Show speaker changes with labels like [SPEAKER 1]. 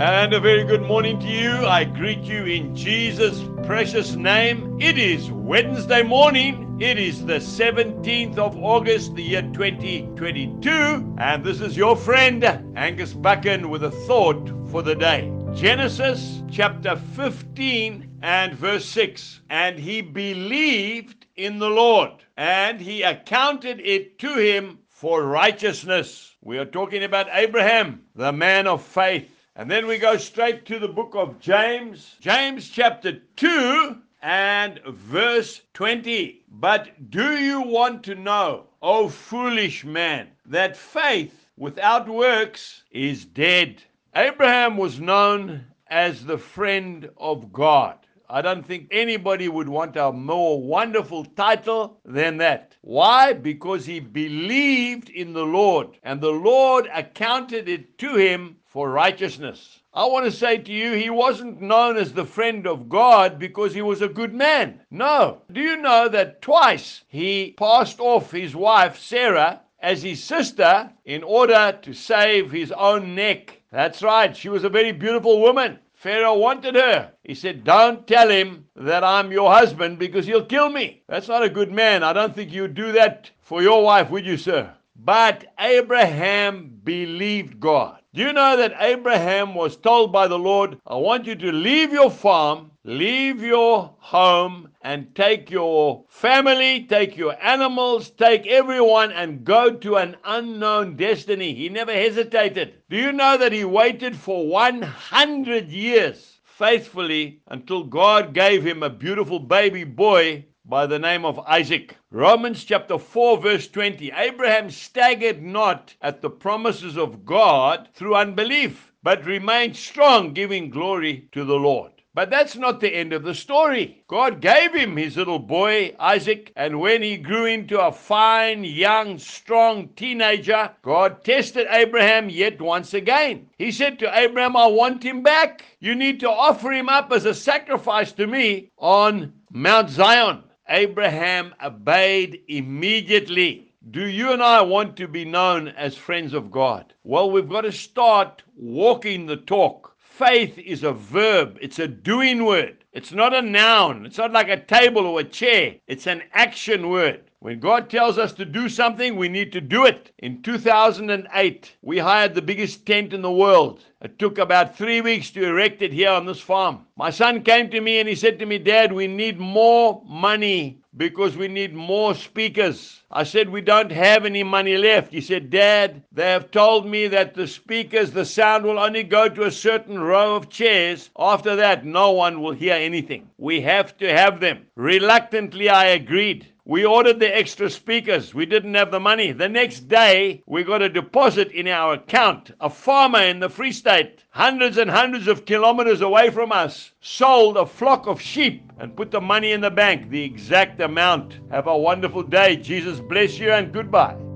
[SPEAKER 1] And a very good morning to you. I greet you in Jesus' precious name. It is Wednesday morning. It is the 17th of August, the year 2022. And this is your friend, Angus Buchan, with a thought for the day. Genesis chapter 15 and verse 6. And he believed in the Lord, and he accounted it to him for righteousness. We are talking about Abraham, the man of faith. And then we go straight to the book of James, James chapter 2 and verse 20. But do you want to know, O foolish man, that faith without works is dead? Abraham was known as the friend of God. I don't think anybody would want a more wonderful title than that. Why? Because he believed in the Lord, and the Lord accounted it to him for righteousness. I want to say to you, he wasn't known as the friend of God because he was a good man. No. Do you know that twice he passed off his wife, Sarah, as his sister in order to save his own neck? That's right, she was a very beautiful woman. Pharaoh wanted her. He said, Don't tell him that I'm your husband because he'll kill me. That's not a good man. I don't think you'd do that for your wife, would you, sir? But Abraham believed God. Do you know that Abraham was told by the Lord, I want you to leave your farm, leave your home, and take your family, take your animals, take everyone, and go to an unknown destiny? He never hesitated. Do you know that he waited for 100 years faithfully until God gave him a beautiful baby boy by the name of Isaac. Romans chapter 4, verse 20 Abraham staggered not at the promises of God through unbelief, but remained strong, giving glory to the Lord. But that's not the end of the story. God gave him his little boy, Isaac, and when he grew into a fine, young, strong teenager, God tested Abraham yet once again. He said to Abraham, I want him back. You need to offer him up as a sacrifice to me on Mount Zion. Abraham obeyed immediately. Do you and I want to be known as friends of God? Well, we've got to start walking the talk. Faith is a verb, it's a doing word. It's not a noun. It's not like a table or a chair. It's an action word. When God tells us to do something, we need to do it. In 2008, we hired the biggest tent in the world. It took about three weeks to erect it here on this farm. My son came to me and he said to me, Dad, we need more money because we need more speakers. I said, We don't have any money left. He said, Dad, they have told me that the speakers, the sound will only go to a certain row of chairs. After that, no one will hear anything. We have to have them. Reluctantly, I agreed. We ordered the extra speakers. We didn't have the money. The next day, we got a deposit in our account. A farmer in the Free State, hundreds and hundreds of kilometers away from us, sold a flock of sheep and put the money in the bank, the exact amount. Have a wonderful day. Jesus bless you and goodbye.